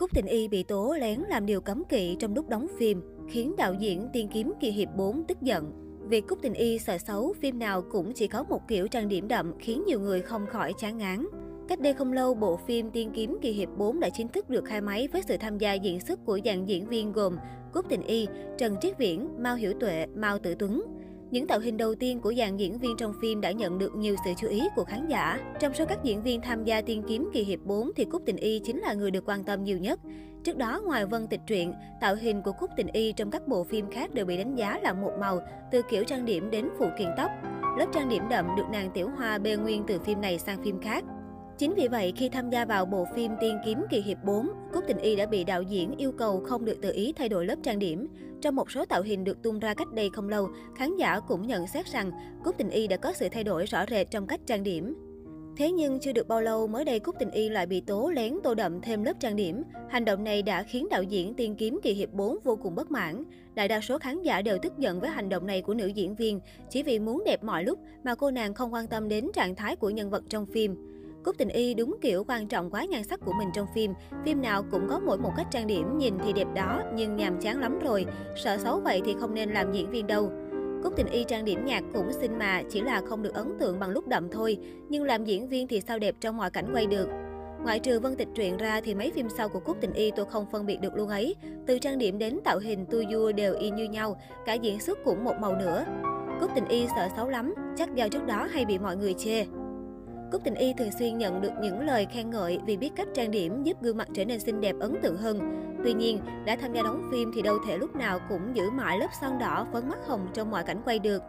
Cúc Tình Y bị tố lén làm điều cấm kỵ trong lúc đóng phim, khiến đạo diễn Tiên Kiếm Kỳ Hiệp 4 tức giận. Việc Cúc Tình Y sợ xấu, phim nào cũng chỉ có một kiểu trang điểm đậm khiến nhiều người không khỏi chán ngán. Cách đây không lâu, bộ phim Tiên Kiếm Kỳ Hiệp 4 đã chính thức được khai máy với sự tham gia diễn xuất của dàn diễn viên gồm Cúc Tình Y, Trần Triết Viễn, Mao Hiểu Tuệ, Mao Tử Tuấn. Những tạo hình đầu tiên của dàn diễn viên trong phim đã nhận được nhiều sự chú ý của khán giả. Trong số các diễn viên tham gia tiên kiếm kỳ hiệp 4 thì Cúc Tình Y chính là người được quan tâm nhiều nhất. Trước đó, ngoài Vân Tịch Truyện, tạo hình của Cúc Tình Y trong các bộ phim khác đều bị đánh giá là một màu, từ kiểu trang điểm đến phụ kiện tóc. Lớp trang điểm đậm được nàng Tiểu Hoa bê nguyên từ phim này sang phim khác. Chính vì vậy, khi tham gia vào bộ phim Tiên Kiếm Kỳ Hiệp 4, Cúc Tình Y đã bị đạo diễn yêu cầu không được tự ý thay đổi lớp trang điểm. Trong một số tạo hình được tung ra cách đây không lâu, khán giả cũng nhận xét rằng Cúc Tình Y đã có sự thay đổi rõ rệt trong cách trang điểm. Thế nhưng chưa được bao lâu, mới đây Cúc Tình Y lại bị tố lén tô đậm thêm lớp trang điểm. Hành động này đã khiến đạo diễn Tiên Kiếm Kỳ Hiệp 4 vô cùng bất mãn. Đại đa số khán giả đều tức giận với hành động này của nữ diễn viên, chỉ vì muốn đẹp mọi lúc mà cô nàng không quan tâm đến trạng thái của nhân vật trong phim. Cúc Tình Y đúng kiểu quan trọng quá nhan sắc của mình trong phim. Phim nào cũng có mỗi một cách trang điểm, nhìn thì đẹp đó, nhưng nhàm chán lắm rồi. Sợ xấu vậy thì không nên làm diễn viên đâu. Cúc Tình Y trang điểm nhạc cũng xinh mà, chỉ là không được ấn tượng bằng lúc đậm thôi. Nhưng làm diễn viên thì sao đẹp trong mọi cảnh quay được. Ngoại trừ Vân Tịch truyện ra thì mấy phim sau của Cúc Tình Y tôi không phân biệt được luôn ấy. Từ trang điểm đến tạo hình tu vua đều y như nhau, cả diễn xuất cũng một màu nữa. Cúc Tình Y sợ xấu lắm, chắc do trước đó hay bị mọi người chê. Cúc Tình Y thường xuyên nhận được những lời khen ngợi vì biết cách trang điểm giúp gương mặt trở nên xinh đẹp ấn tượng hơn. Tuy nhiên, đã tham gia đóng phim thì đâu thể lúc nào cũng giữ mãi lớp son đỏ phấn mắt hồng trong mọi cảnh quay được.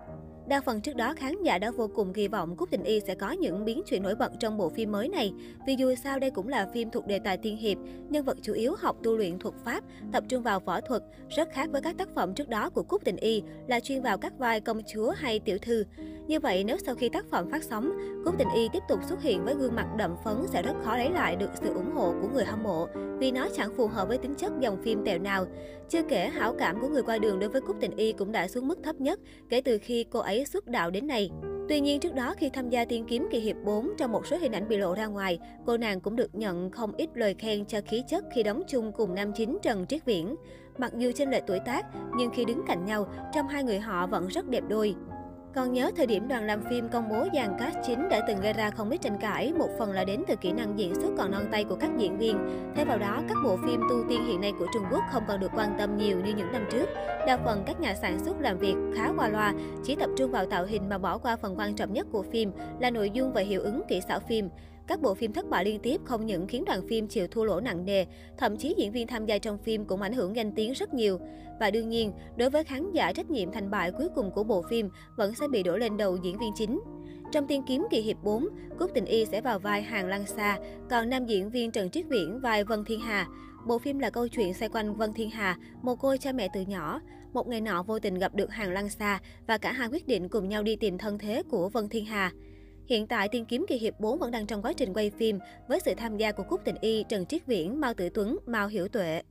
Đa phần trước đó khán giả đã vô cùng kỳ vọng Cúc Tình Y sẽ có những biến chuyển nổi bật trong bộ phim mới này. Vì dù sao đây cũng là phim thuộc đề tài tiên hiệp, nhân vật chủ yếu học tu luyện thuật pháp, tập trung vào võ thuật, rất khác với các tác phẩm trước đó của Cúc Tình Y là chuyên vào các vai công chúa hay tiểu thư. Như vậy, nếu sau khi tác phẩm phát sóng, Cúc Tình Y tiếp tục xuất hiện với gương mặt đậm phấn sẽ rất khó lấy lại được sự ủng hộ của người hâm mộ vì nó chẳng phù hợp với tính chất dòng phim tẹo nào. Chưa kể, hảo cảm của người qua đường đối với Cúc Tình Y cũng đã xuống mức thấp nhất kể từ khi cô ấy xuất đạo đến nay. Tuy nhiên, trước đó khi tham gia tiên kiếm kỳ hiệp 4, trong một số hình ảnh bị lộ ra ngoài, cô nàng cũng được nhận không ít lời khen cho khí chất khi đóng chung cùng nam chính Trần Triết Viễn. Mặc dù chênh lệch tuổi tác, nhưng khi đứng cạnh nhau, trong hai người họ vẫn rất đẹp đôi. Còn nhớ thời điểm đoàn làm phim công bố dàn cast chính đã từng gây ra không ít tranh cãi, một phần là đến từ kỹ năng diễn xuất còn non tay của các diễn viên. Thay vào đó, các bộ phim tu tiên hiện nay của Trung Quốc không còn được quan tâm nhiều như những năm trước. Đa phần các nhà sản xuất làm việc khá qua loa, chỉ tập trung vào tạo hình mà bỏ qua phần quan trọng nhất của phim là nội dung và hiệu ứng kỹ xảo phim. Các bộ phim thất bại liên tiếp không những khiến đoàn phim chịu thua lỗ nặng nề, thậm chí diễn viên tham gia trong phim cũng ảnh hưởng danh tiếng rất nhiều. Và đương nhiên, đối với khán giả trách nhiệm thành bại cuối cùng của bộ phim vẫn sẽ bị đổ lên đầu diễn viên chính. Trong Tiên kiếm kỳ hiệp 4, Cúc Tình Y sẽ vào vai Hàng Lan Sa, còn nam diễn viên Trần Triết Viễn vai Vân Thiên Hà. Bộ phim là câu chuyện xoay quanh Vân Thiên Hà, một cô cha mẹ từ nhỏ. Một ngày nọ vô tình gặp được Hàng Lan Sa và cả hai quyết định cùng nhau đi tìm thân thế của Vân Thiên Hà. Hiện tại, Tiên kiếm kỳ hiệp 4 vẫn đang trong quá trình quay phim với sự tham gia của Cúc Tình Y, Trần Triết Viễn, Mao Tử Tuấn, Mao Hiểu Tuệ.